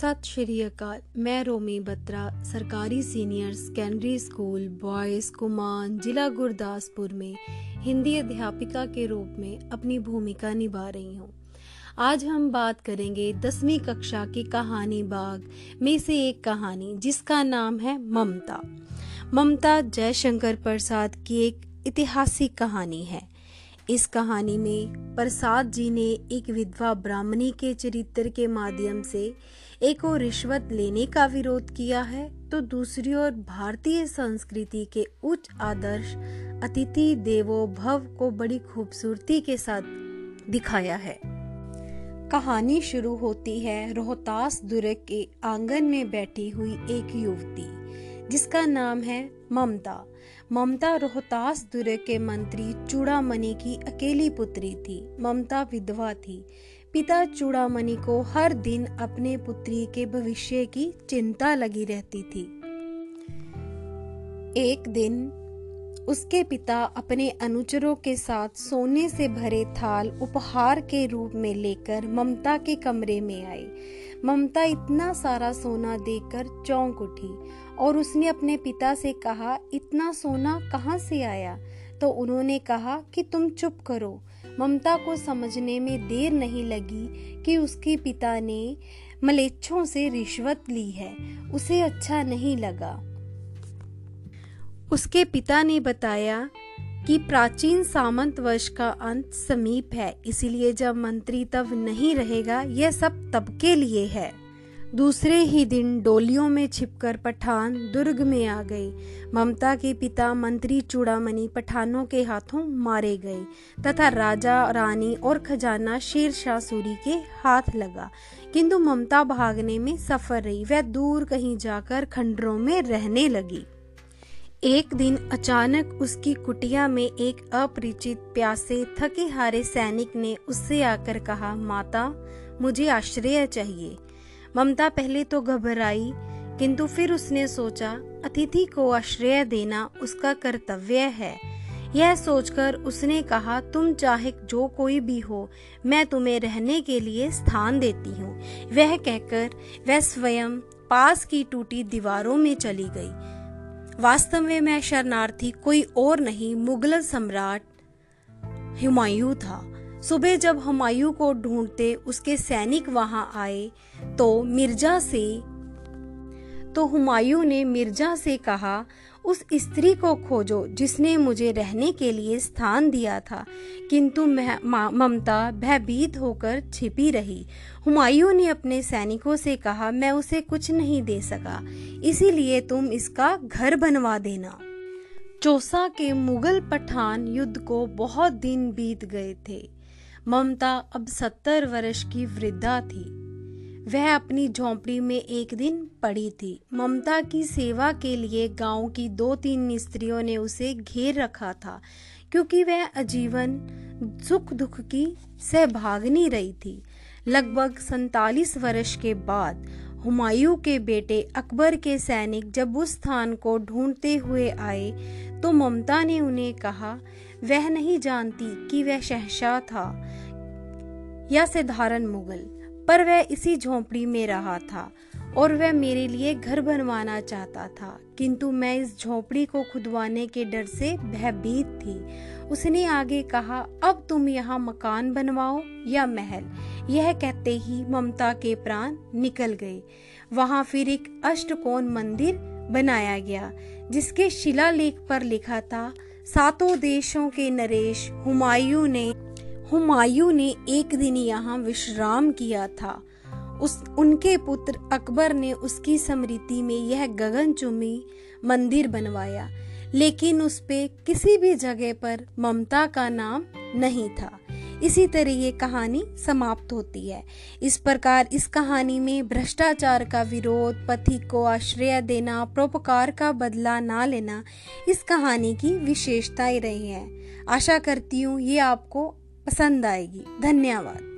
सत श्री अकाल। मैं रोमी बत्रा, सरकारी senior secondary school boys Kuman, जिला गुरदासपुर में हिंदी अध्यापिका के रूप में अपनी भूमिका निभा रही हूँ। आज हम बात करेंगे दसवीं कक्षा की कहानी बाग में से एक कहानी, जिसका नाम है ममता। ममता जयशंकर प्रसाद की एक ऐतिहासिक कहानी है। इस कहानी में प्रसाद जी ने एक विधवा ब्राह्मणी के चरित्र के माध्यम से एक और रिश्वत लेने का विरोध किया है तो दूसरी ओर भारतीय संस्कृति के उच्च आदर्श अतिथि देवो भव को बड़ी खूबसूरती के साथ दिखाया है। कहानी शुरू होती है रोहतास दुर्ग के आँगन में बैठी हुई एक युवती, जिसका नाम है ममता। ममता रोहतास दुर्ग के मंत्री चूड़ामणि की अकेली पुत्री थी। ममता विधवा थी। पिता चूड़ामणि को हर दिन अपने पुत्री के भविष्य की चिंता लगी रहती थी। एक दिन उसके पिता अपने अनुचरों के साथ सोने से भरे थाल उपहार के रूप में लेकर ममता के कमरे में आए ममता इतना सारा सोना देखकर चौंक उठी और उसने अपने पिता से कहा, इतना सोना कहाँ से आया? तो उन्होंने कहा कि, तुम चुप करो। ममता को समझने में देर नहीं लगी कि उसके पिता ने मलेच्छों से रिश्वत ली है। उसे अच्छा नहीं लगा। उसके पिता ने बताया कि प्राचीन सामंत वर्ष का अंत समीप है, इसीलिए जब मंत्री तब नहीं रहेगा, यह सब तब के लिए है। दूसरे ही दिन डोलियों में छिपकर पठान दुर्ग में आ गए ममता के पिता मंत्री चूड़ामणि पठानों के हाथों मारे गए, तथा राजा, रानी और खजाना शेर शाह सूरी के हाथ लगा। किंतु ममता भागने में सफ़र रही, वह दूर कहीं जाकर खंडरों में रहने लगी। एक दिन अचानक उसकी कुटिया में एक अपरिचित प्यासे थके हारे सैनिक ने उससे आकर कहा, माता, मुझे आश्रय चाहिए। ममता पहले तो घबराई, किंतु फिर उसने सोचा, अतिथि को आश्रय देना उसका कर्तव्य है। यह सोचकर उसने कहा, तुम चाहे जो कोई भी हो, मैं तुम्हें रहने के लिए स्थान देती हूँ। वह कहकर वह स्वयं पास की टूटी दीवारों में चली गई। वास्तव में मैं शरणार्थी कोई और नहीं मुगल सम्राट हुमायूं था। सुबह जब हुमायूं को ढूंढते उसके सैनिक वहाँ आए तो मिर्ज़ा से तो हुमायूं ने मिर्ज़ा से कहा, उस स्त्री को खोजो जिसने मुझे रहने के लिए स्थान दिया था। किंतु ममता भयभीत होकर छिपी रही। हुमायूं ने अपने सैनिकों से कहा, मैं उसे कुछ नहीं दे सका। इसीलिए तुम इसका घर बनवा देना। चौसा के मुगल पठान युद्ध को बहुत दिन बीत गए थे। ममता अब सत्तर वर्ष की वृद्धा थी। वह अपनी झोंपड़ी में एक दिन पड़ी थी। ममता की सेवा के लिए गाँव की दो तीन स्त्रियों ने उसे घेर रखा था, क्योंकि वह आजीवन सुख दुख की सहभागनी रही थी। लगभग सैतालीस वर्ष के बाद हुमायूं के बेटे अकबर के सैनिक जब उस स्थान को ढूंढते हुए आए तो ममता ने उन्हें कहा, वह नहीं जानती कि वह शहशाह था या साधारण मुगल। पर वह इसी झोंपड़ी में रहा था और वह मेरे लिए घर बनवाना चाहता था। किंतु मैं इस झोंपड़ी को खुदवाने के डर से भयभीत थी। उसने आगे कहा, अब तुम यहाँ मकान बनवाओ या महल? यह कहते ही ममता के प्राण निकल गए। वहाँ फिर एक अष्टकोण मंदिर बनाया गया, जिसके शिलालेख पर लिखा था, सातों देशों के नरेश हुमायूं ने हुमायूं ने एक दिन यहाँ विश्राम किया था। उस, उनके पुत्र अकबर ने उसकी स्मृति में यह गगनचुमी मंदिर बनवाया, लेकिन उस पे किसी भी जगह पर ममता का नाम नहीं था। इसी तरह ये कहानी समाप्त होती है। इस प्रकार इस कहानी में भ्रष्टाचार का विरोध पथिक को आश्रय देना, प्रोपकार का बदला ना लेना, इस कहानी की विशेषताएँ रही है। आशा करती हूँ ये आपको पसंद आएगी। धन्यवाद।